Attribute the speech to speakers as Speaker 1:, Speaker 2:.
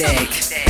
Speaker 1: music.